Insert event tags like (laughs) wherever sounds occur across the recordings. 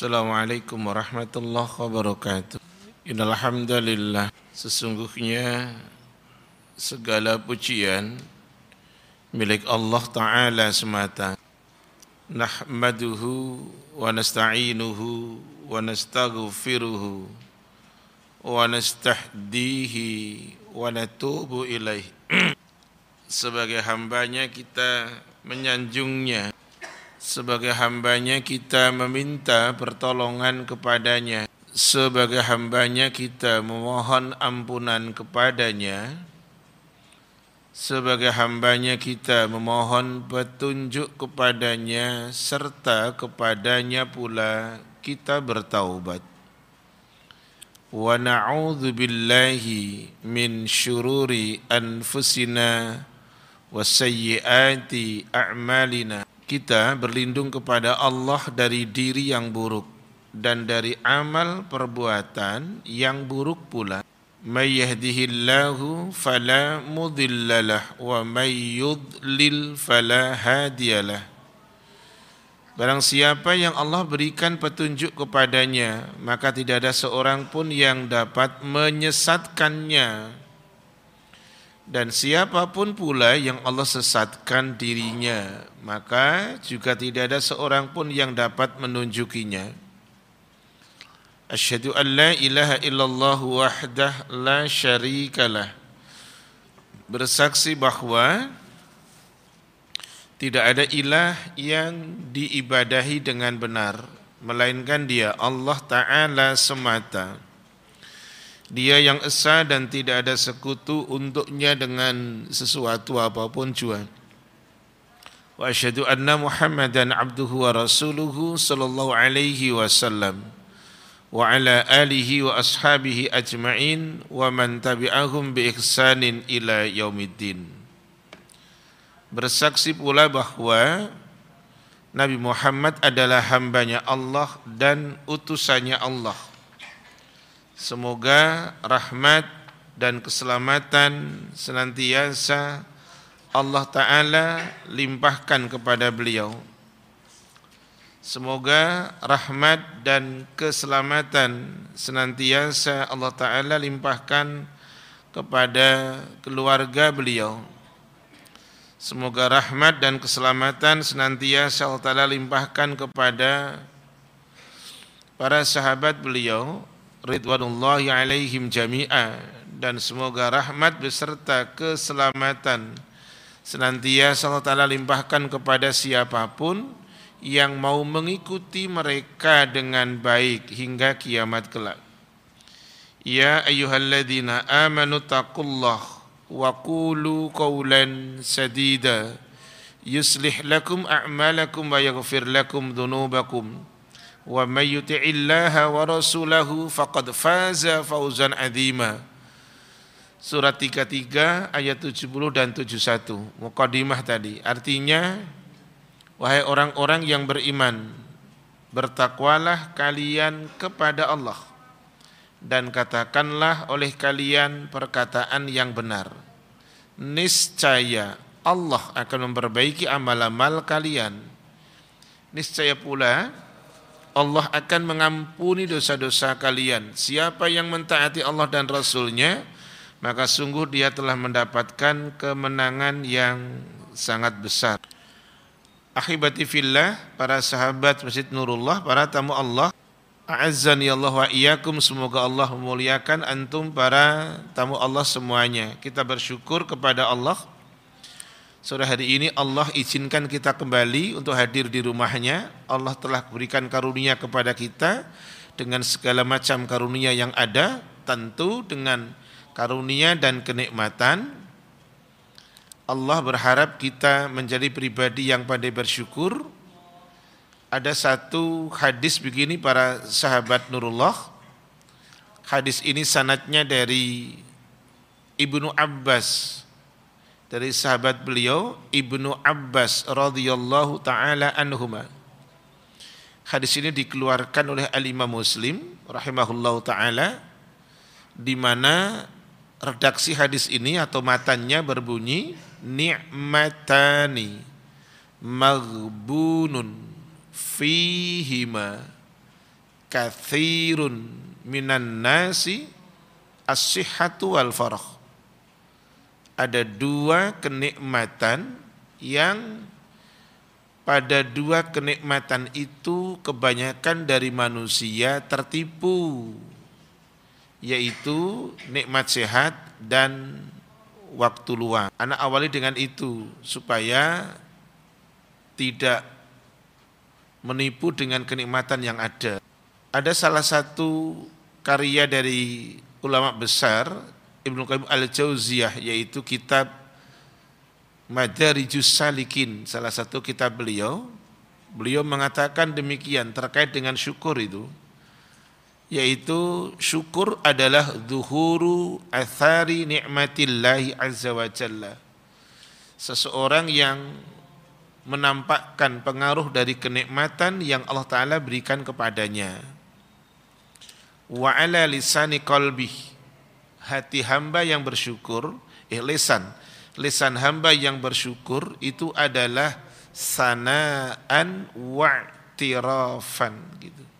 Assalamualaikum warahmatullahi wabarakatuh. Innalhamdalillah sesungguhnya segala pujian milik Allah Ta'ala semata. Nahmaduhu wa nasta'inuhu wa nastaghfiruhu wa nastahdihi wa natubu ilaih. (clears throat) Sebagai hambanya kita menyanjungnya sebagai hambanya kita meminta pertolongan kepadanya. Sebagai hambanya kita memohon ampunan kepadanya. Sebagai hambanya kita memohon petunjuk kepadanya serta kepadanya pula kita bertaubat. Wa na'udzu billahi min syururi anfusina wa sayyiati a'malina kita berlindung kepada Allah dari diri yang buruk dan dari amal perbuatan yang buruk pula. May yahdihillahu fala mudhillalah wa may yudlil fala hadiyalah. Barang siapa yang Allah berikan petunjuk kepadanya, maka tidak ada seorang pun yang dapat menyesatkannya dan siapa pun pula yang Allah sesatkan dirinya maka juga tidak ada seorang pun yang dapat menunjukinya. Asyhadu an la ilaha illallah wahdah la syarikalah bersaksi bahwa tidak ada ilah yang diibadahi dengan benar melainkan dia Allah taala semata dia yang esa dan tidak ada sekutu untuknya dengan sesuatu apa pun jua. Wa asyhadu anna Muhammadan abduhu wa rasuluhu sallallahu alaihi wasallam wa ala alihi wa ashabihi ajma'in wa man tabi'ahum bi ihsanin ila yaumiddin. Bersaksi pula bahwa Nabi Muhammad adalah hambanya Allah dan utusannya Allah Semoga rahmat dan keselamatan senantiasa Allah Ta'ala limpahkan kepada beliau. Semoga rahmat dan keselamatan senantiasa Allah Ta'ala limpahkan kepada keluarga beliau. Semoga rahmat dan keselamatan senantiasa Allah Ta'ala limpahkan kepada para sahabat beliau ridwanullahi alaihim jami'a. Dan semoga rahmat beserta keselamatan senantiasa Allah Ta'ala limpahkan kepada siapa pun yang mau mengikuti mereka dengan baik hingga kiamat kelak. Ya ayyuhalladzina amanu taqullah wa qulu qawlan sadida. Yuslih lakum a'malakum wa yaghfir lakum dhunubakum may yuti'illaha wa rasulahu faqad faza fawzan adzima Surat 33 ayat 70 dan 71 Muqaddimah tadi. Artinya Wahai orang-orang yang beriman Bertakwalah kalian kepada Allah Dan katakanlah oleh kalian perkataan yang benar. Niscaya Allah akan memperbaiki amal-amal kalian. Niscaya pula Allah akan mengampuni dosa-dosa kalian. Siapa yang mentaati Allah dan Rasulnya, maka sungguh dia telah mendapatkan kemenangan yang sangat besar. Akhibati fillah, para sahabat Masjid Nurullah, para tamu Allah, A'azzani Allah wa iyyakum semoga Allah memuliakan antum para tamu Allah semuanya. Kita bersyukur kepada Allah Sore hari ini Allah izinkan kita kembali untuk hadir di rumahnya. Allah telah berikan karunia kepada kita dengan segala macam karunia yang ada, tentu dengan karunia dan kenikmatan. Allah berharap kita menjadi pribadi yang pandai bersyukur. Ada satu hadis begini para sahabat Nurullah. Hadis ini sanatnya dari Ibnu Abbas dari sahabat beliau Ibnu Abbas radhiyallahu taala anhuma. Hadis ini dikeluarkan oleh Al-Imam Muslim rahimahullahu taala di mana redaksi hadis ini atau matanya berbunyi ni'matani maghbunun fihima kathirun minan nasi as-sihhatu wal farah. Ada dua kenikmatan yang pada dua kenikmatan itu kebanyakan dari manusia tertipu yaitu nikmat sehat dan waktu luang. Anak awali dengan itu supaya tidak menipu dengan kenikmatan yang ada. Ada salah satu karya dari ulama besar Ibnu Qayyim Al-Jauziyah yaitu kitab Madarijus Salikin, salah satu kitab beliau. Beliau mengatakan demikian terkait dengan syukur itu yaitu syukur adalah zuhuru athari ni'matillahi azza wa jalla. Seseorang yang menampakkan pengaruh dari kenikmatan yang Allah Ta'ala berikan kepadanya. Wa ala lisani qalbi hati hamba yang bersyukur, eh lisan, lisan hamba yang bersyukur itu adalah sanaan wa'tirafan gitu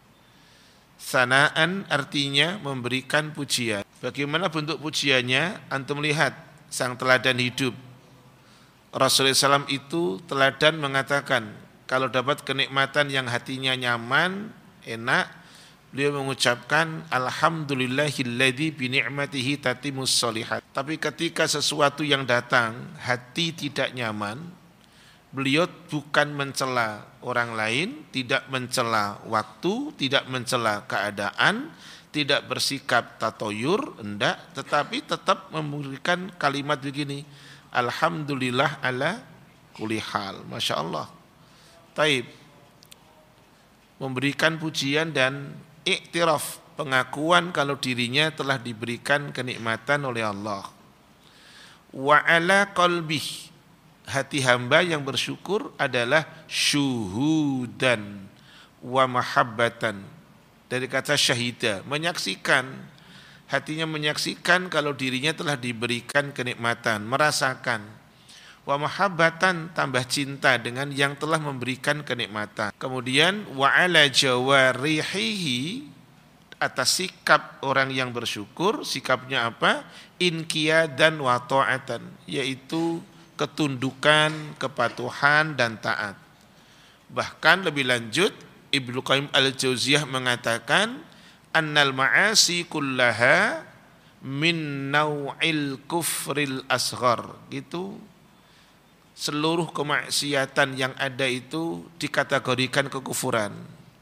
Sanaan artinya memberikan pujian. Bagaimana bentuk pujiannya? Antum lihat sang teladan hidup. Rasulullah SAW itu teladan mengatakan kalau dapat kenikmatan yang hatinya nyaman, enak, beliau mengucapkan alhamdulillahilladzi bi ni'matihi tatimus solihat. Tapi ketika sesuatu yang datang hati tidak nyaman, beliau bukan mencela orang lain, tidak mencela waktu, tidak mencela keadaan, tidak bersikap tatoyur, enggak, tetapi tetap memberikan kalimat begini, Alhamdulillah ala kulihal, Masya Allah. Taib, memberikan pujian dan iktiraf, pengakuan kalau dirinya telah diberikan kenikmatan oleh Allah. Wa ala qalbih, hati hamba yang bersyukur adalah syuhudan wa mahabbatan dari kata syahida menyaksikan hatinya menyaksikan kalau dirinya telah diberikan kenikmatan merasakan wa mahabbatan tambah cinta dengan yang telah memberikan kenikmatan kemudian wa ala jawarihihi atas sikap orang yang bersyukur sikapnya apa inkiya dan wa ta'atan yaitu ketundukan, kepatuhan dan taat. Bahkan lebih lanjut Ibnu Qayyim Al-Jauziyah mengatakan annal ma'asi kullaha min nau'il kufril asghar. Gitu. Seluruh kemaksiatan yang ada itu dikategorikan kekufuran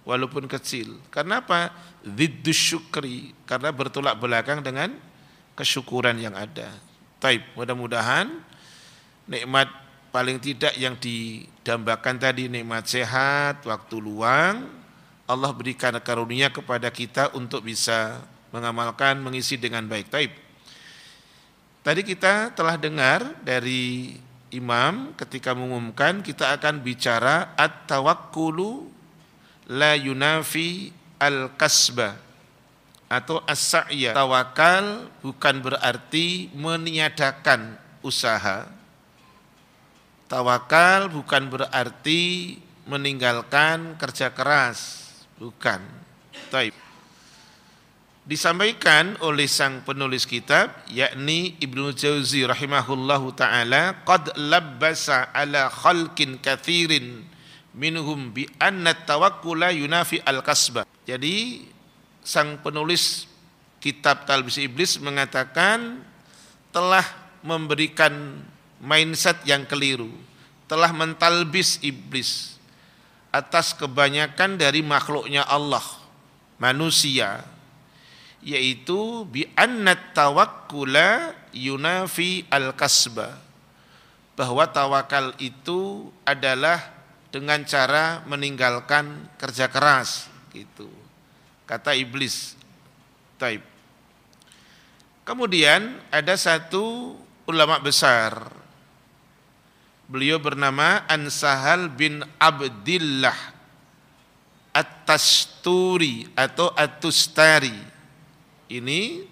walaupun kecil. Karena apa? Ziddus syukri. Karena bertolak belakang dengan kesyukuran yang ada. Taib, mudah-mudahan nikmat paling tidak yang didambakan tadi nikmat sehat, waktu luang, Allah berikan karunia kepada kita untuk bisa mengamalkan, mengisi dengan baik. Taib. Tadi kita telah dengar dari imam ketika mengumumkan kita akan bicara at-tawakkulu la yunafi al-kasba atau as-sa'ya. Tawakal bukan berarti meniadakan usaha, Tawakal bukan berarti meninggalkan kerja keras, bukan. Taib. Disampaikan oleh sang penulis kitab yakni Ibnu Jauzi rahimahullahu taala qad labbasa ala khalqin kathirin minhum bi anna tawakkula yunafi al kasba. Jadi sang penulis kitab Talbis Iblis mengatakan telah memberikan mindset yang keliru, telah mentalbis iblis atas kebanyakan dari makhluknya Allah, manusia, yaitu bi annat tawakkula yunafi al-kasba. Bahwa tawakal itu adalah dengan cara meninggalkan kerja keras gitu. Kata iblis taib. Kemudian ada satu ulama besar. Beliau bernama Ansahal bin Abdillah At-Tasturi atau At-Tustari. Ini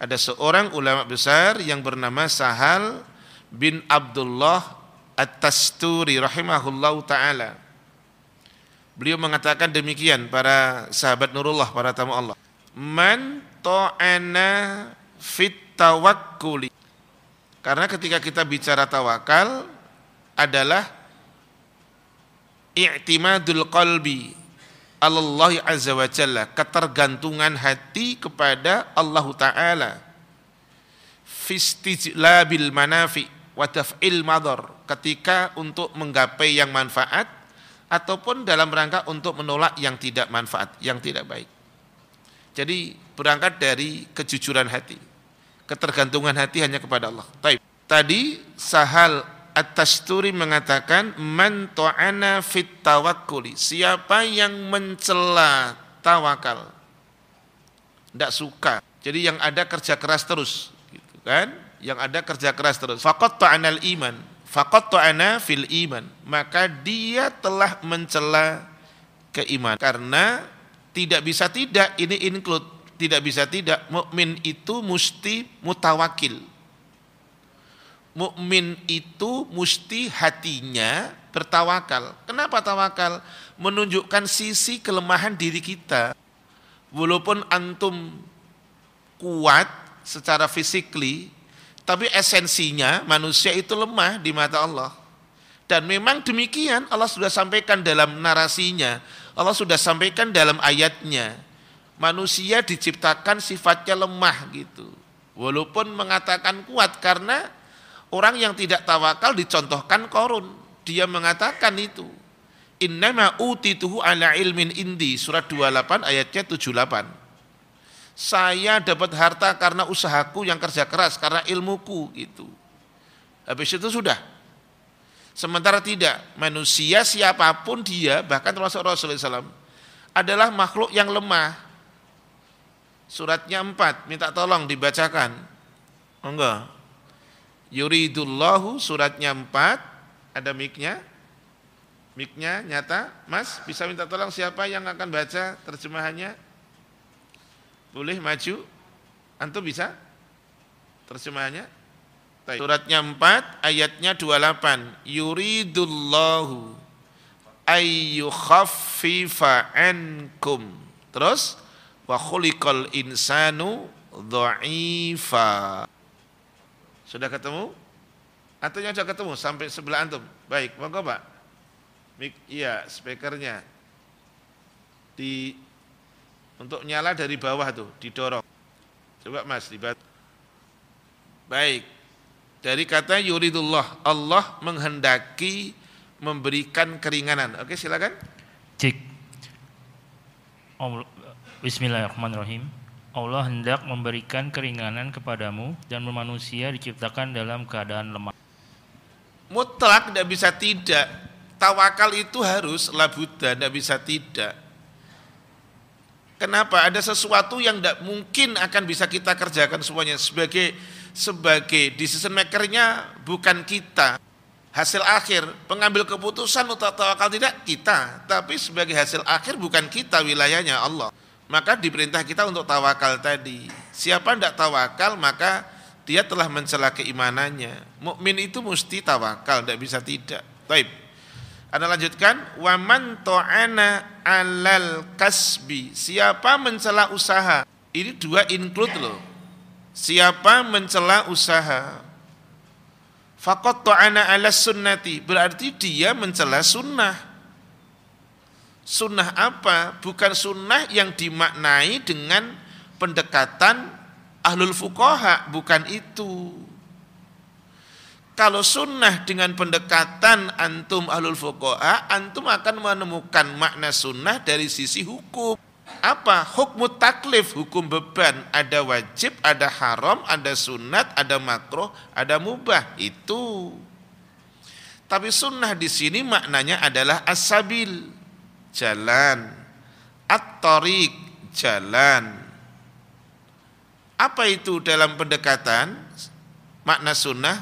ada seorang ulama besar yang bernama Sahal bin Abdullah At-Tasturi rahimahullah taala. Beliau mengatakan demikian para sahabat Nurullah, para tamu Allah. Man ta'ana fit tawakkuli. Karena ketika kita bicara tawakal adalah i'timadul qalbi Allah azza wa jalla, ketergantungan hati kepada Allah taala. Fistijlabil manafi wa madar ketika untuk menggapai yang manfaat ataupun dalam rangka untuk menolak yang tidak manfaat, yang tidak baik. Jadi berangkat dari kejujuran hati. Ketergantungan hati hanya kepada Allah. Taib. Tadi Sahal At-Tasturi mengatakan man ta'ana fit tawakkuli. Siapa yang mencela tawakal. Tidak suka. Jadi yang ada kerja keras terus, gitu kan? Yang ada kerja keras terus. Faqat ta'anal iman faqat ta'ana fil iman maka dia telah mencela keimanan karena tidak bisa tidak ini include tidak bisa tidak mukmin itu mesti mutawakil mukmin itu mesti hatinya bertawakal kenapa tawakal menunjukkan sisi kelemahan diri kita walaupun antum kuat secara fisikly tapi esensinya manusia itu lemah di mata Allah. Dan memang demikian Allah sudah sampaikan dalam narasinya. Allah sudah sampaikan dalam ayatnya. Manusia diciptakan sifatnya lemah gitu. Walaupun mengatakan kuat karena orang yang tidak tawakal dicontohkan korun. Dia mengatakan itu. Innama utituhu ala ilmin indi. Surat 28 ayatnya 78 saya dapat harta karena usahaku yang kerja keras, karena ilmuku gitu. Habis itu sudah. Sementara tidak, manusia siapa pun dia, bahkan termasuk Rasulullah SAW, adalah makhluk yang lemah. Suratnya empat, minta tolong dibacakan. Enggak. Yuridullahu suratnya empat, ada miknya. Miknya nyata, Mas bisa minta tolong siapa yang akan baca terjemahannya? Boleh maju? Antum bisa? Terjemahannya? Suratnya 4, ayatnya 28. Yuridullahu ayyukhaffifa ankum. Terus wa khuliqal insanu dha'ifa. Sudah ketemu? Atau yang sudah ketemu sampai sebelah antum? Baik, monggo Pak. Mik, iya, speakernya. Di untuk nyala dari bawah tuh, didorong. Coba Mas, dibantu. Baik. Dari kata yuridullah, Allah menghendaki memberikan keringanan. Oke, silakan. Cik. Bismillahirrahmanirrahim. Allah hendak memberikan keringanan kepadamu dan manusia diciptakan dalam keadaan lemah. Mutlak tidak bisa tidak. Tawakal itu harus labuda, tidak bisa tidak. Kenapa? Ada sesuatu yang tidak mungkin akan bisa kita kerjakan semuanya sebagai sebagai decision makernya bukan kita. Hasil akhir pengambil keputusan untuk tawakal tidak kita, tapi sebagai hasil akhir bukan kita wilayahnya Allah. Maka diperintah kita untuk tawakal tadi. Siapa tidak tawakal maka dia telah mencela keimanannya. Mukmin itu mesti tawakal, tidak bisa tidak. Baik. Anda lanjutkan, waman to'ana alal kasbi. Siapa mencela usaha? Ini dua include loh. Siapa mencela usaha? Fakot to'ana ala sunnati. Berarti dia mencela sunnah. Sunnah apa? Bukan sunnah yang dimaknai dengan pendekatan ahlul fukoha. Bukan itu kalau sunnah dengan pendekatan antum ahlul fuqaha, antum akan menemukan makna sunnah dari sisi hukum. Apa? Hukum taklif, hukum beban. Ada wajib, ada haram, ada sunat, ada makruh, ada mubah. Itu. Tapi sunnah di sini maknanya adalah asabil, jalan. At-tariq, jalan. Apa itu dalam pendekatan? Makna sunnah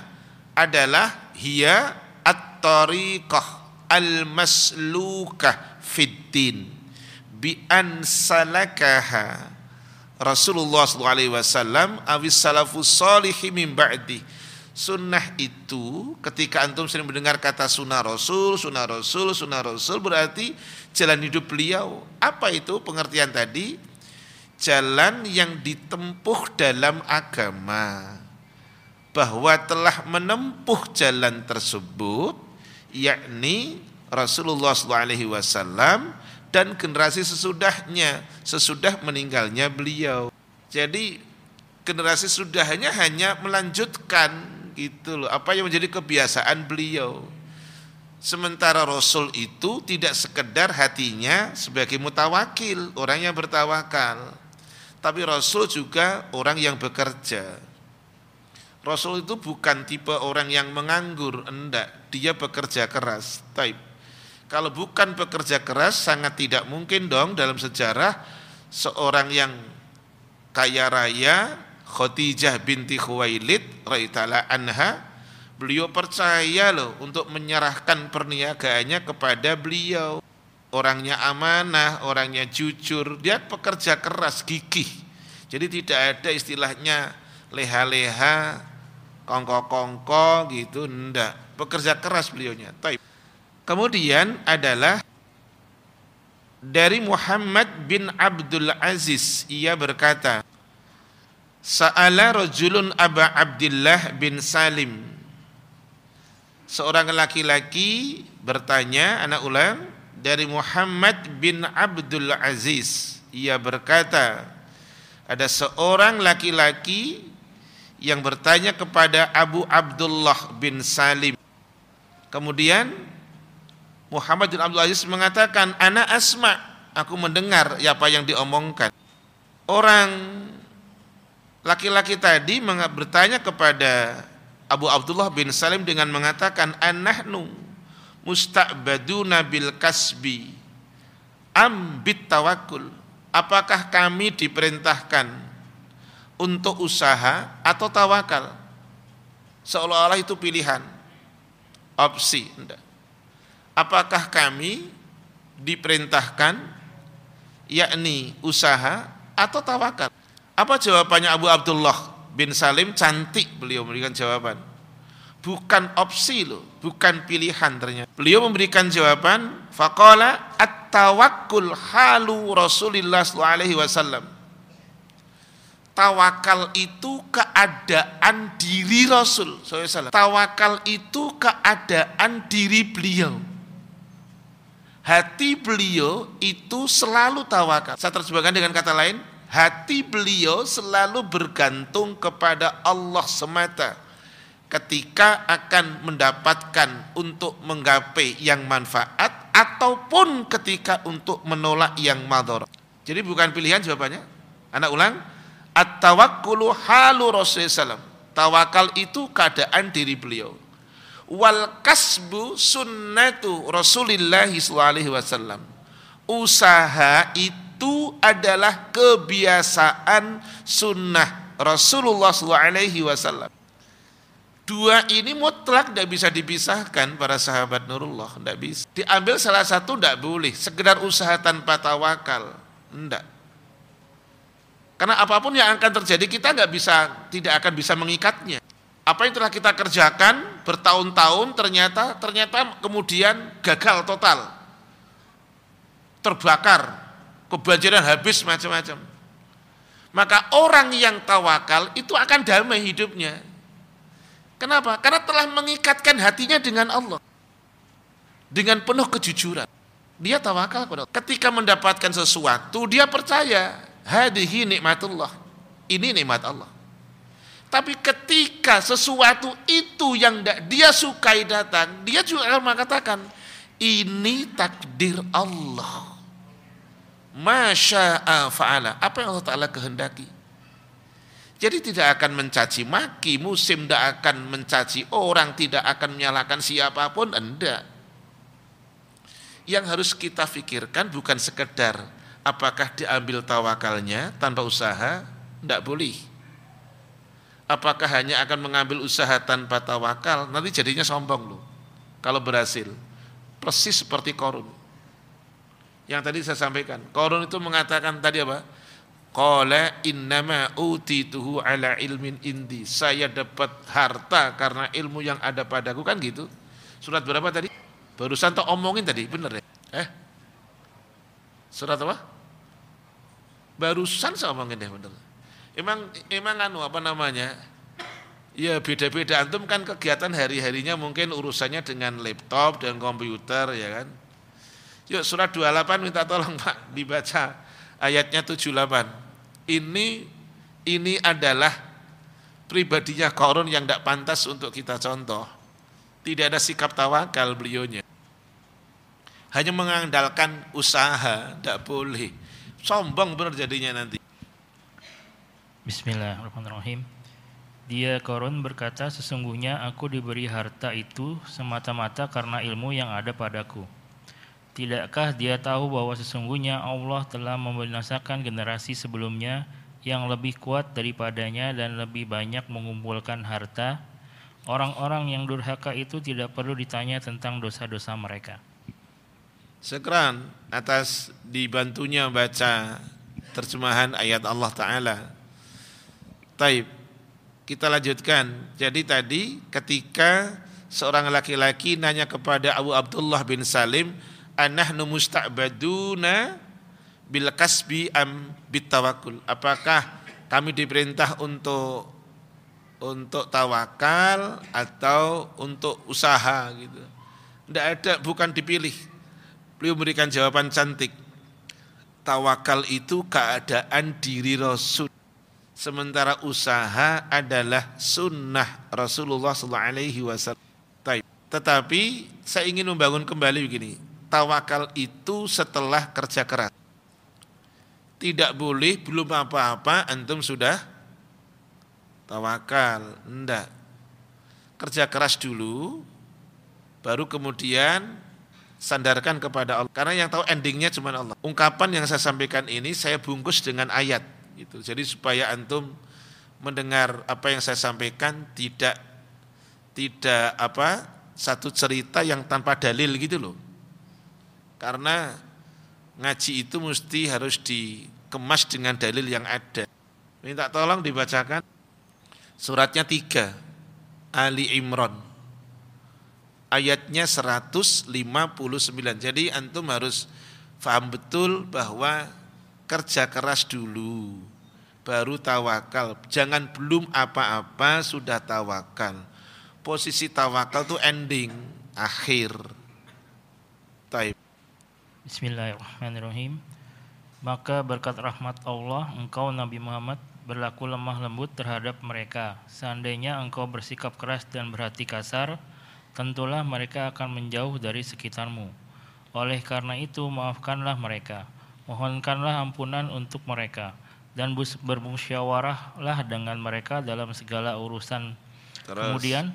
adalah hiya at-tariqah al-maslukah fiddin bi an salakaha Rasulullah sallallahu alaihi wasallam awis salafus salih min ba'di Sunnah itu ketika antum sering mendengar kata sunnah rasul, sunnah rasul, sunnah rasul berarti jalan hidup beliau. Apa itu pengertian tadi? Jalan yang ditempuh dalam agama. Bahwa telah menempuh jalan tersebut yakni Rasulullah SAW dan generasi sesudahnya sesudah meninggalnya beliau. Jadi generasi sesudahnya hanya melanjutkan itu loh. Apa yang menjadi kebiasaan beliau? Sementara Rasul itu tidak sekedar hatinya sebagai mutawakil orang yang bertawakal. Tapi Rasul juga orang yang bekerja. Rasul itu bukan tipe orang yang menganggur enggak. Dia bekerja keras type. Kalau bukan bekerja keras sangat tidak mungkin dong dalam sejarah seorang yang kaya raya Khadijah binti Khuwailid radhiyallahu anha beliau percaya loh untuk menyerahkan perniagaannya kepada beliau. Orangnya amanah orangnya jujur dia pekerja keras gigih. Jadi tidak ada istilahnya leha-leha kongko-kongko gitu ndak. Pekerja keras beliaunya Taib. kemudian adalah dari Muhammad bin Abdul Aziz ia berkata Sa'ala rajulun Aba Abdullah bin Salim. Seorang laki-laki bertanya, anak ulang, dari Muhammad bin Abdul Aziz. Ia berkata, ada seorang laki-laki yang bertanya kepada Abu Abdullah bin Salim. Kemudian Muhammad bin Abdul Aziz mengatakan, "Ana asma." Aku mendengar apa yang diomongkan. Orang Laki-laki tadi bertanya kepada Abu Abdullah bin Salim dengan mengatakan anahnu musta'baduna bil kasbi am bit tawakul apakah kami diperintahkan untuk usaha atau tawakal? Seolah-olah itu pilihan. Opsi apakah kami diperintahkan yakni usaha atau tawakal apa jawabannya Abu Abdullah bin Salim? Cantik beliau memberikan jawaban. Bukan opsi loh, bukan pilihan ternyata. Beliau memberikan jawaban, faqala at-tawakkul halu Rasulillah sallallahu alaihi wasallam. Tawakal itu keadaan diri Rasul SAW. Tawakal itu keadaan diri beliau. Hati beliau itu selalu tawakal. Saya terjemahkan dengan kata lain, hati beliau selalu bergantung kepada Allah semata ketika akan mendapatkan untuk menggapai yang manfaat ataupun ketika untuk menolak yang madhar. Jadi bukan pilihan jawabannya. Anak ulang, at-tawakkulu halu Rasulullah Tawakal itu keadaan diri beliau. Wal kasbu sunnatu Rasulullah SAW. Usaha itu itu adalah kebiasaan sunnah Rasulullah SAW. Dua ini mutlak tidak bisa dipisahkan para sahabat Nurullah, tidak bisa. Diambil salah satu tidak boleh, sekedar usaha tanpa tawakal, tidak. Karena apa pun yang akan terjadi kita nggak bisa, tidak akan bisa mengikatnya. Apa yang telah kita kerjakan bertahun-tahun ternyata ternyata kemudian gagal total, terbakar, kebanjiran habis macam-macam. Maka orang yang tawakal itu akan damai hidupnya. Kenapa? Karena telah mengikatkan hatinya dengan Allah. Dengan penuh kejujuran. Dia tawakal kepada Allah. Ketika mendapatkan sesuatu, dia percaya. Hadihi nikmatullah. Ini nikmat Allah. Tapi ketika sesuatu itu yang dia sukai datang, dia juga akan mengatakan, ini takdir Allah masya'a fa'ala. Apa yang Allah Ta'ala kehendaki? Jadi tidak akan mencaci maki musim tidak akan mencaci orang tidak akan menyalahkan siapa pun enggak. Yang harus kita pikirkan bukan sekedar apakah diambil tawakalnya tanpa usaha tidak boleh. Apakah hanya akan mengambil usaha tanpa tawakal nanti jadinya sombong loh. Kalau berhasil persis seperti korun yang tadi saya sampaikan. Korun itu mengatakan tadi apa? Qala innama utituhu ala ilmin indi. Saya dapat harta karena ilmu yang ada padaku kan gitu. Surat berapa tadi? Barusan tak omongin tadi, bener ya? Eh? Surat apa? Barusan saya omongin deh bener. Emang emang anu apa namanya? Ya beda-beda antum kan kegiatan hari-harinya mungkin urusannya dengan laptop dan komputer ya kan. Yuk surat 28 minta tolong Pak dibaca ayatnya 78 ini ini adalah pribadinya korun yang tidak pantas untuk kita contoh. Tidak ada sikap tawakal beliaunya. Hanya mengandalkan usaha, tidak boleh. Sombong benar jadinya nanti. Bismillahirrahmanirrahim. Dia korun berkata, sesungguhnya aku diberi harta itu semata-mata karena ilmu yang ada padaku. Tidakkah dia tahu bahwa sesungguhnya Allah telah membinasakan generasi sebelumnya yang lebih kuat daripadanya dan lebih banyak mengumpulkan harta? Orang-orang yang durhaka itu tidak perlu ditanya tentang dosa-dosa mereka. Sekeran atas dibantunya baca terjemahan ayat Allah Ta'ala. Taib, kita lanjutkan. Jadi tadi ketika seorang laki-laki nanya kepada Abu Abdullah bin Salim, anahnu musta'baduna bil kasbi am bitawakul apakah kami diperintah untuk untuk tawakal atau untuk usaha gitu? Tidak ada bukan dipilih. Beliau memberikan jawaban cantik. Tawakal itu keadaan diri Rasul. Sementara usaha adalah sunnah Rasulullah SAW tetapi saya ingin membangun kembali begini tawakal itu setelah kerja keras. Tidak boleh belum apa-apa antum sudah tawakal. Enggak. Kerja keras dulu baru kemudian sandarkan kepada Allah. Karena yang tahu endingnya cuma Allah. Ungkapan yang saya sampaikan ini saya bungkus dengan ayat gitu. Jadi supaya antum mendengar apa yang saya sampaikan tidak tidak apa satu cerita yang tanpa dalil gitu loh karena ngaji itu mesti harus dikemas dengan dalil yang ada. Minta tolong dibacakan suratnya 3 Ali Imran ayatnya 159. Jadi antum harus faham betul bahwa kerja keras dulu baru tawakal. Jangan belum apa-apa sudah tawakal. Posisi tawakal itu ending, akhir. Taib. Bismillahirrahmanirrahim. Maka berkat rahmat Allah, engkau Nabi Muhammad berlaku lemah lembut terhadap mereka. Seandainya engkau bersikap keras dan berhati kasar, tentulah mereka akan menjauh dari sekitarmu. Oleh karena itu, maafkanlah mereka, mohonkanlah ampunan untuk mereka, dan bermusyawarahlah dengan mereka dalam segala urusan. Terus. Kemudian,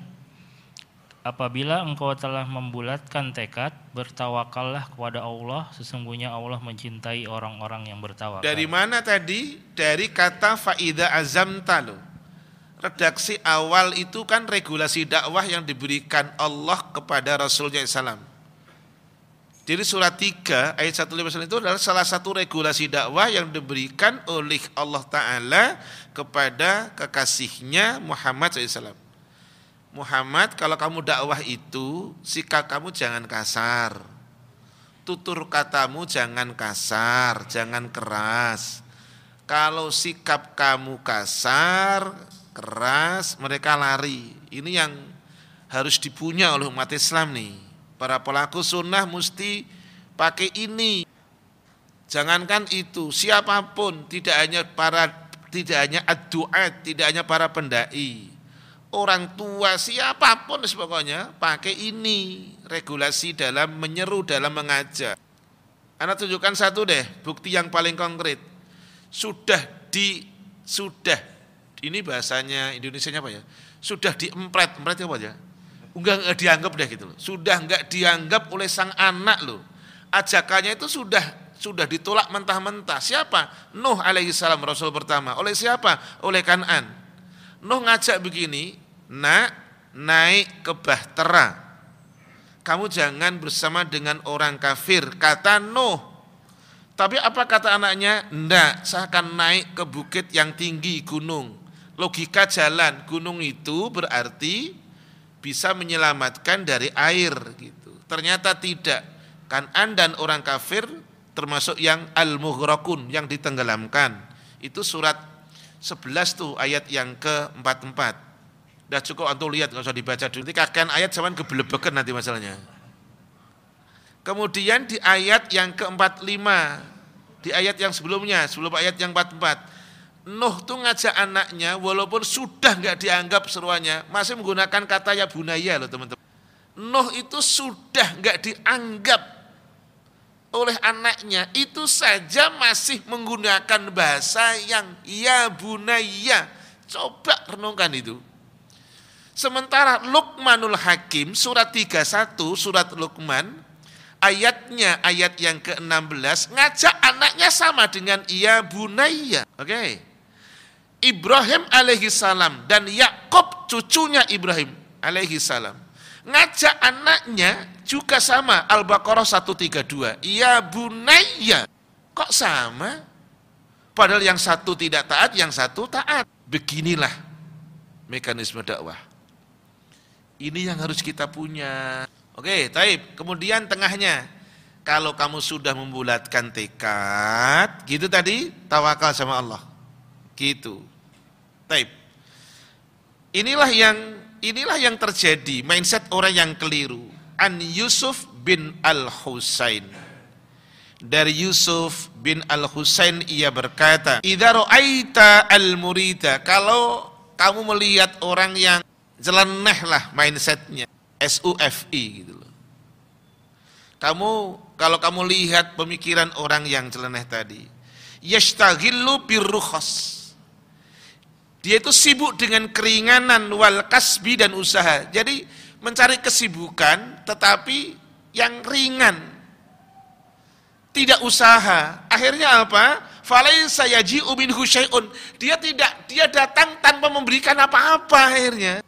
Apabila engkau telah membulatkan tekad, bertawakallah kepada Allah, sesungguhnya Allah mencintai orang-orang yang bertawakal. Dari mana tadi? Dari kata faida azam talu. Redaksi awal itu kan regulasi dakwah yang diberikan Allah kepada Rasulnya SAW. Jadi surat 3 ayat 159 itu adalah salah satu regulasi dakwah yang diberikan oleh Allah Ta'ala kepada kekasihnya Muhammad SAW. Muhammad kalau kamu dakwah itu sikap kamu jangan kasar. Tutur katamu jangan kasar, jangan keras. Kalau sikap kamu kasar, keras, mereka lari. Ini yang harus dipunya oleh umat Islam nih. Para pelaku sunnah mesti pakai ini. Jangankan itu, siapa pun tidak hanya para tidak hanya ad tidak hanya para pendai orang tua siapa pun pokoknya pakai ini regulasi dalam menyeru dalam mengajak. Anak tunjukkan satu deh bukti yang paling konkret. Sudah di sudah ini bahasanya Indonesia apa ya? Sudah diempret, empret apa ya? Enggak, enggak dianggap deh gitu loh. Sudah enggak dianggap oleh sang anak loh. Ajakannya itu sudah sudah ditolak mentah-mentah. Siapa? Nuh alaihissalam Rasul pertama. Oleh siapa? Oleh Kanan. Nuh ngajak begini, nak naik ke bahtera. Kamu jangan bersama dengan orang kafir. Kata Nuh, Tapi apa kata anaknya? Ndak, saya akan naik ke bukit yang tinggi, gunung. Logika jalan, gunung itu berarti bisa menyelamatkan dari air gitu. Ternyata tidak. Kanan dan orang kafir termasuk yang al-mughraqun yang ditenggelamkan. Itu surat 11 tuh ayat yang ke-44. Dah cukup antum lihat enggak usah dibaca dulu. Nanti kakek ayat zaman kebelebekan nanti masalahnya. Kemudian di ayat yang ke-45, di ayat yang sebelumnya, sebelum ayat yang 44, Nuh tuh ngajak anaknya walaupun sudah nggak dianggap seruannya, masih menggunakan kata ya bunaya loh teman-teman. Nuh itu sudah nggak dianggap oleh anaknya, itu saja masih menggunakan bahasa yang ya bunaya. Coba renungkan itu. Sementara Luqmanul Hakim surat 31 surat Luqman ayatnya ayat yang ke-16 ngajak anaknya sama dengan ia bunaya. Oke. Okay. Ibrahim alaihi salam dan Yakub cucunya Ibrahim alaihi salam ngajak anaknya juga sama Al-Baqarah 132 ia bunaya kok sama padahal yang satu tidak taat yang satu taat beginilah mekanisme dakwah ini yang harus kita punya Oke, taib. Kemudian tengahnya, kalau kamu sudah membulatkan tekad, gitu tadi, tawakal sama Allah. Gitu. Taib. Inilah yang inilah yang terjadi mindset orang yang keliru. An Yusuf bin Al Husain. Dari Yusuf bin Al Husain ia berkata, "Idza ra'aita al-murida," kalau kamu melihat orang yang jeleneh lah mindsetnya SUFI gitu loh. Kamu kalau kamu lihat pemikiran orang yang celeneh tadi, yashtaghillu birrukhas. Dia itu sibuk dengan keringanan wal kasbi dan usaha. Jadi mencari kesibukan tetapi yang ringan. Tidak usaha. Akhirnya apa? Falaisa yaji'u minhu syai'un. Dia tidak dia datang tanpa memberikan apa-apa akhirnya.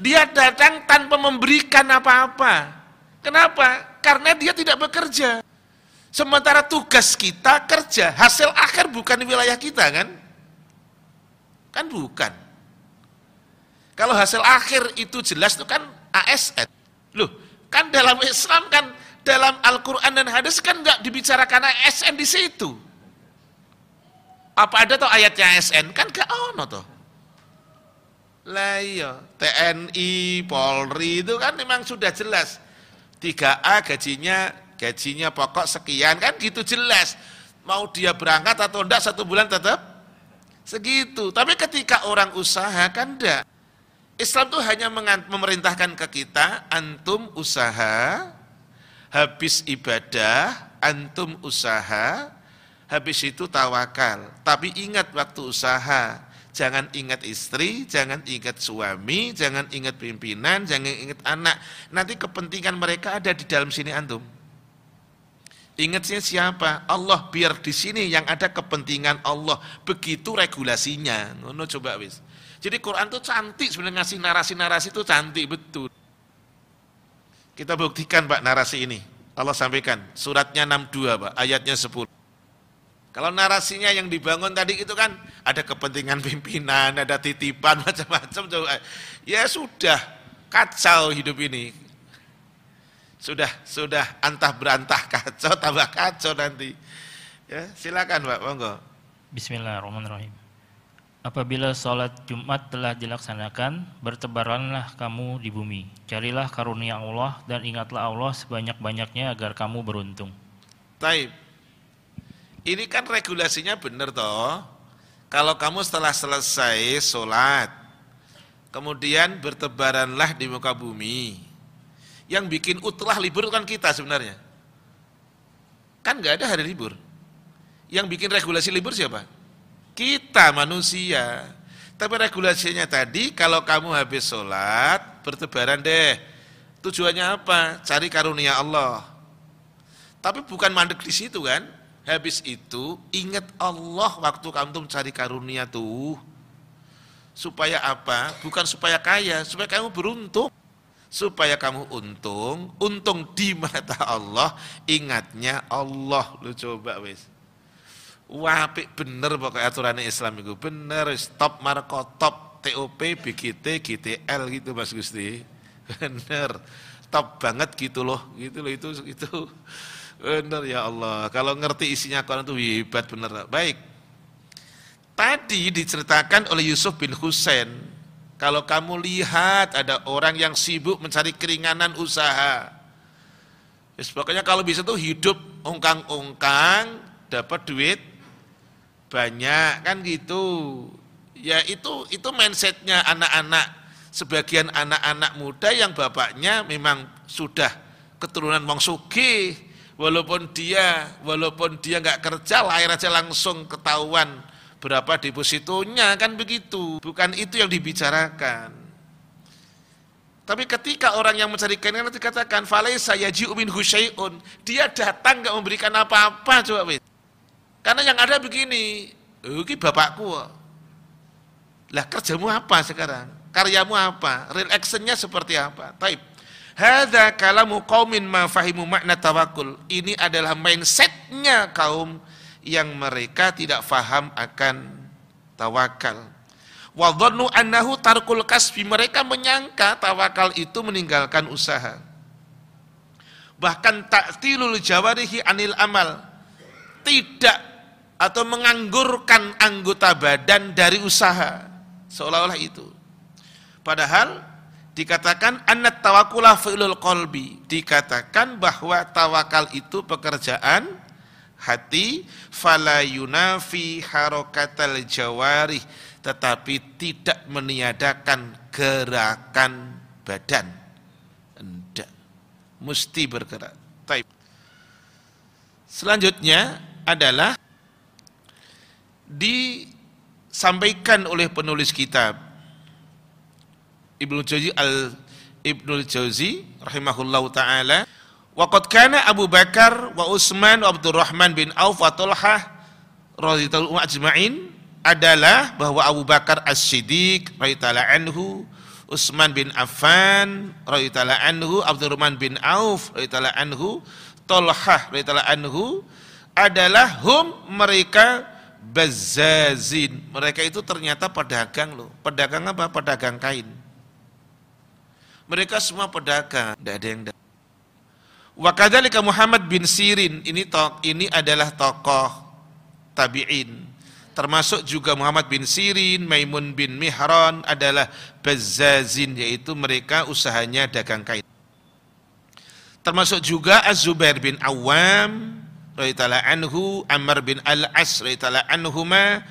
Dia datang tanpa memberikan apa-apa. Kenapa? Karena dia tidak bekerja. Sementara tugas kita kerja, hasil akhir bukan di wilayah kita kan? Kan bukan. Kalau hasil akhir itu jelas itu kan ASN. Loh, kan dalam Islam kan dalam Al-Quran dan hadis kan nggak dibicarakan ASN di situ. Apa ada tuh ayatnya ASN? Kan gak ono tuh. Lah iya, TNI, Polri itu kan memang sudah jelas. 3A gajinya gajinya pokok sekian kan gitu jelas. Mau dia berangkat atau enggak satu bulan tetap segitu. Tapi ketika orang usaha kan enggak. Islam tuh hanya memerintahkan ke kita, antum usaha, habis ibadah, antum usaha, habis itu tawakal. Tapi ingat waktu usaha, Jangan ingat istri, jangan ingat suami, jangan ingat pimpinan, jangan ingat anak. Nanti kepentingan mereka ada di dalam sini antum. Ingatnya siapa? Allah biar di sini yang ada kepentingan Allah. Begitu regulasinya. Ngono coba wis. Jadi Quran itu cantik sebenarnya ngasih narasi-narasi itu cantik betul. Kita buktikan Pak narasi ini. Allah sampaikan suratnya 62 Pak, ayatnya 10. Kalau narasinya yang dibangun tadi itu kan ada kepentingan pimpinan, ada titipan (laughs) macam-macam. Ya sudah kacau hidup ini. Sudah sudah antah berantah kacau (laughs) tambah kacau nanti. Ya, silakan Pak, monggo. Bismillahirrahmanirrahim. Apabila sholat Jumat telah dilaksanakan, bertebaranlah kamu di bumi. Carilah karunia Allah dan ingatlah Allah sebanyak-banyaknya agar kamu beruntung. Taib. Ini kan regulasinya benar toh. Kalau kamu setelah selesai sholat, kemudian bertebaranlah di muka bumi. Yang bikin utlah libur kan kita sebenarnya. Kan nggak ada hari libur. Yang bikin regulasi libur siapa? Kita manusia. Tapi regulasinya tadi kalau kamu habis sholat, bertebaran deh. Tujuannya apa? Cari karunia Allah. Tapi bukan mandek di situ kan? Habis itu ingat Allah waktu kamu mencari karunia tuh. Supaya apa? Bukan supaya kaya, supaya kamu beruntung. supaya kamu untung, untung di mata Allah, ingatnya Allah. Lu coba wis. Wapik bener pokoknya aturan Islam itu bener, stop marko top TOP BGT GTL gitu Mas Gusti. Bener. Top banget gitu loh, gitu loh itu itu. Bener ya Allah. Kalau ngerti isinya Quran itu hebat bener. Baik. Tadi diceritakan oleh Yusuf bin Husain kalau kamu lihat ada orang yang sibuk mencari keringanan usaha, ya, pokoknya kalau bisa tuh hidup ongkang-ongkang, dapat duit banyak kan gitu. Ya itu itu mindsetnya anak-anak sebagian anak-anak muda yang bapaknya memang sudah keturunan wong sugih walaupun dia walaupun dia nggak kerja lahir aja langsung ketahuan berapa depositonya kan begitu. Bukan itu yang dibicarakan. Tapi ketika orang yang mencari kain nanti katakan saya yaji'u min husyai'un dia datang nggak memberikan apa-apa coba wait. karena yang ada begini oh, ini bapakku lah kerjamu apa sekarang? Karyamu apa? Real actionnya seperti apa? Taib hadza kalamu qaumin ma fahimu makna tawakul ini adalah mindsetnya kaum yang mereka tidak faham akan tawakal. Wa dhannu annahu tarkul kasbi. Mereka menyangka tawakal itu meninggalkan usaha. Bahkan ta'tilul jawarihi anil amal. Tidak atau menganggurkan anggota badan dari usaha. Seolah-olah itu. Padahal dikatakan annat tawakulah fi'lul qalbi. Dikatakan bahwa tawakal itu pekerjaan hati. Fala yunafi harokatal jawari. Tetapi tidak meniadakan gerakan badan. Tidak mesti bergerak. Taib. selanjutnya adalah disampaikan oleh penulis kitab Ibnu Jauzi al Ibnu Jauzi rahimahullahu taala Waqad kana Abu Bakar wa Utsman wa Abdurrahman bin Auf wa Talhah radhiyallahu ajma'in adalah bahwa Abu Bakar As-Siddiq radhiyallahu anhu, Utsman bin Affan radhiyallahu anhu, Abdurrahman bin Auf radhiyallahu anhu, Talhah radhiyallahu anhu adalah hum mereka bazazin. Mereka itu ternyata pedagang loh. Pedagang apa? Pedagang kain. Mereka semua pedagang, tidak ada yang Wa kadzalika Muhammad bin Sirin ini tok ini adalah tokoh tabi'in. Termasuk juga Muhammad bin Sirin, Maimun bin Mihran adalah bazzazin yaitu mereka usahanya dagang kain. Termasuk juga Az-Zubair bin Awam radhiyallahu anhu, Amr bin Al-As radhiyallahu anhuma,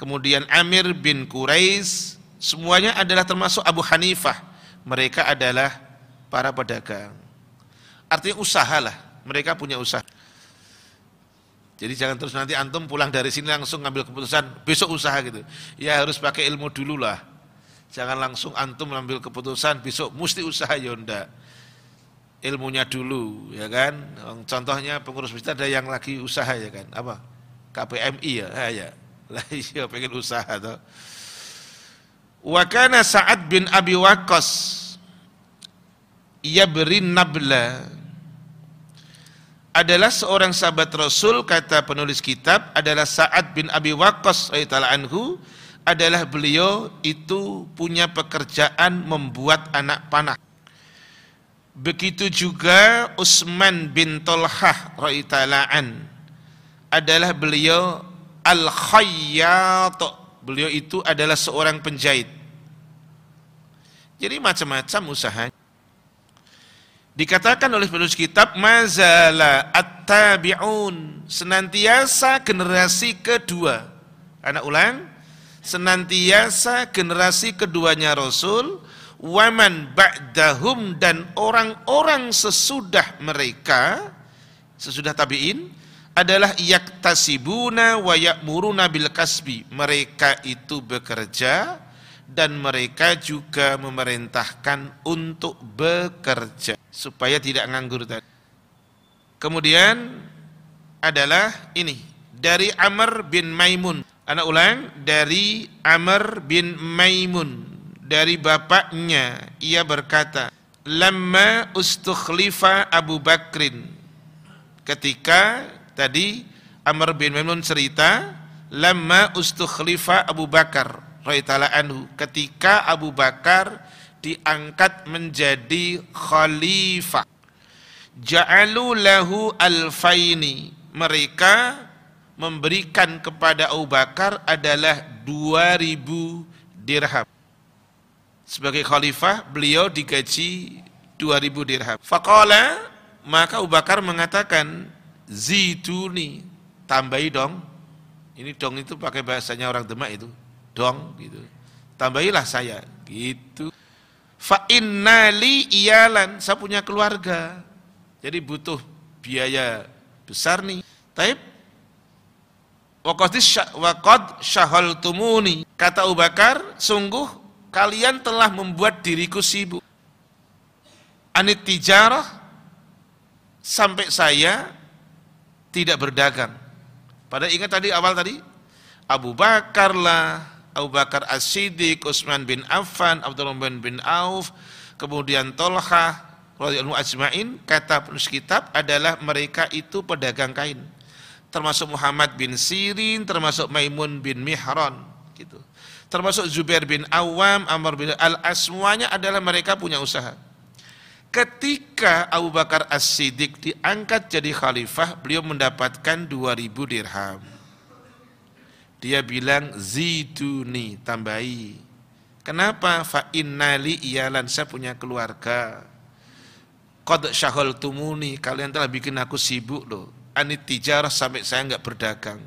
kemudian Amir bin Quraisy, semuanya adalah termasuk Abu Hanifah. Mereka adalah para pedagang. Artinya usaha lah, mereka punya usaha. Jadi jangan terus nanti antum pulang dari sini langsung ngambil keputusan besok usaha gitu. Ya harus pakai ilmu dulu lah. Jangan langsung antum mengambil keputusan besok mesti usaha ya enggak. Ilmunya dulu ya kan. Contohnya pengurus masjid ada yang lagi usaha ya kan. Apa? KPMI ya. Ha, ya. (laughs) Lah iya pengen usaha tuh. Wa kana Sa'ad bin Abi Waqqas beri nabla adalah seorang sahabat Rasul kata penulis kitab adalah Sa'ad bin Abi Waqqas radhiyallahu anhu adalah beliau itu punya pekerjaan membuat anak panah. Begitu juga Utsman bin Tolhah radhiyallahu adalah beliau al-khayyat. Beliau itu adalah seorang penjahit. Jadi macam-macam usahanya. Dikatakan oleh penulis kitab mazala at-tabi'un senantiasa generasi kedua. Anak ulang, senantiasa generasi keduanya Rasul waman ba'dahum dan orang-orang sesudah mereka sesudah tabi'in adalah yaktasibuna wa ya'muruna bil kasbi. Mereka itu bekerja dan mereka juga memerintahkan untuk bekerja supaya tidak nganggur tadi. Kemudian adalah ini dari Amr bin Maimun. Anak ulang dari Amr bin Maimun dari bapaknya ia berkata, lamma ustukhlifa Abu Bakrin ketika tadi Amr bin Maimun cerita lamma ustukhlifa Abu Bakar radhiyallahu anhu. Ketika Abu Bakar diangkat menjadi khalifah. Ja'alu lahu alfaini. Mereka memberikan kepada Abu Bakar adalah 2000 dirham. Sebagai khalifah beliau digaji 2000 dirham. Faqala maka Abu Bakar mengatakan zituni tambahi dong. Ini dong itu pakai bahasanya orang Demak itu. Dong gitu. Tambahilah saya. Gitu. Fa innali iyalan. Saya punya keluarga. Jadi butuh biaya besar nih. Taib. Waqad syahaltumuni. Kata Abu Bakar sungguh kalian telah membuat diriku sibuk. Anit tijarah. Sampai saya tidak berdagang. Pada ingat tadi awal tadi Abu Bakar lah, Abu Bakar As-Siddiq, Utsman bin Affan, Abdurrahman bin Auf, kemudian Tolha, radhiyallahu ajmain, kata penulis kitab adalah mereka itu pedagang kain. Termasuk Muhammad bin Sirin, termasuk Maimun bin Mihran, gitu. Termasuk Zubair bin Awam, Amr bin Al-As, semuanya adalah mereka punya usaha. Ketika Abu Bakar As-Siddiq diangkat jadi khalifah, beliau mendapatkan 2000 dirham. Dia bilang ziduni tambahi. Kenapa? Fa innali iyalan saya punya keluarga. Qad tumuni kalian telah bikin aku sibuk loh. Anit tijarah sampai saya enggak berdagang.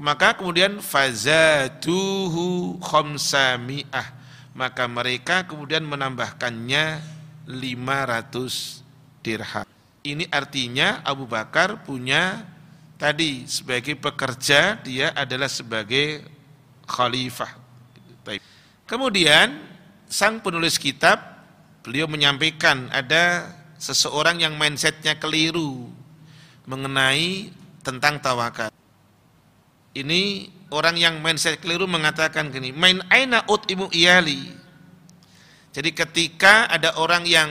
Maka kemudian fazatuhu khamsami'ah. Maka mereka kemudian menambahkannya 500 dirham. Ini artinya Abu Bakar punya tadi sebagai pekerja dia adalah sebagai khalifah. Kemudian sang penulis kitab beliau menyampaikan ada seseorang yang mindsetnya keliru mengenai tentang tawakal. Ini orang yang mindset keliru mengatakan gini, main aina utimu iyali. Jadi ketika ada orang yang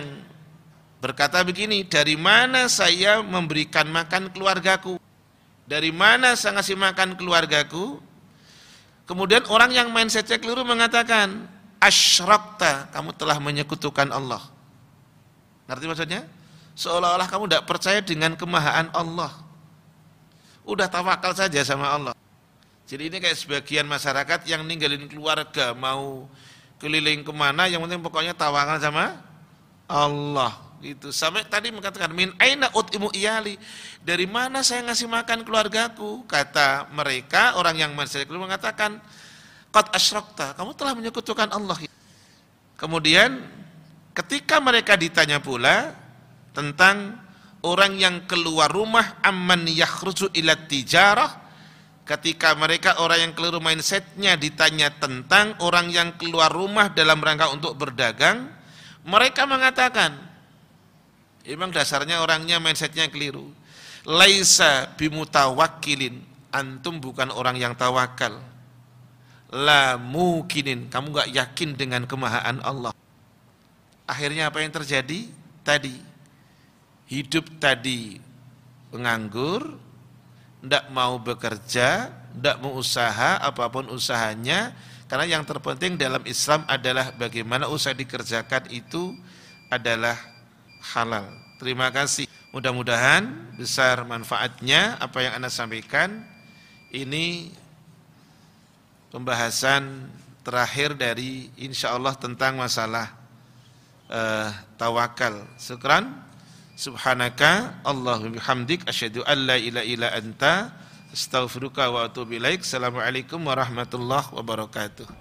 berkata begini, dari mana saya memberikan makan keluargaku? Dari mana saya ngasih makan keluargaku? Kemudian orang yang mindsetnya keliru mengatakan, asyrakta, kamu telah menyekutukan Allah. Ngerti maksudnya? Seolah-olah kamu tidak percaya dengan kemahaan Allah. Udah tawakal saja sama Allah. Jadi ini kayak sebagian masyarakat yang ninggalin keluarga, mau keliling ke mana yang penting pokoknya tawakal sama Allah. Itu sampai tadi mengatakan min aina utimu iyali? Dari mana saya ngasih makan keluargaku? Kata mereka orang yang masih mengatakan qad asyrakta kamu telah menyekutukan Allah. Kemudian ketika mereka ditanya pula tentang orang yang keluar rumah amman yakhruju ila tijarah ketika mereka orang yang keliru mindsetnya ditanya tentang orang yang keluar rumah dalam rangka untuk berdagang, mereka mengatakan, memang dasarnya orangnya mindsetnya keliru. Laisa bimutawakilin, antum bukan orang yang tawakal. La mukinin, kamu gak yakin dengan kemahaan Allah. Akhirnya apa yang terjadi? Tadi, hidup tadi penganggur, tidak mau bekerja, tidak mau usaha, apa pun usahanya, karena yang terpenting dalam Islam adalah bagaimana usaha dikerjakan itu adalah halal. Terima kasih. Mudah-mudahan besar manfaatnya apa yang Anda sampaikan. Ini pembahasan terakhir dari insya Allah tentang masalah uh, tawakal. Sekarang Subhanaka Allahumma bihamdik asyhadu an la ilaha illa anta astaghfiruka wa atubu ilaik. Assalamualaikum warahmatullahi wabarakatuh.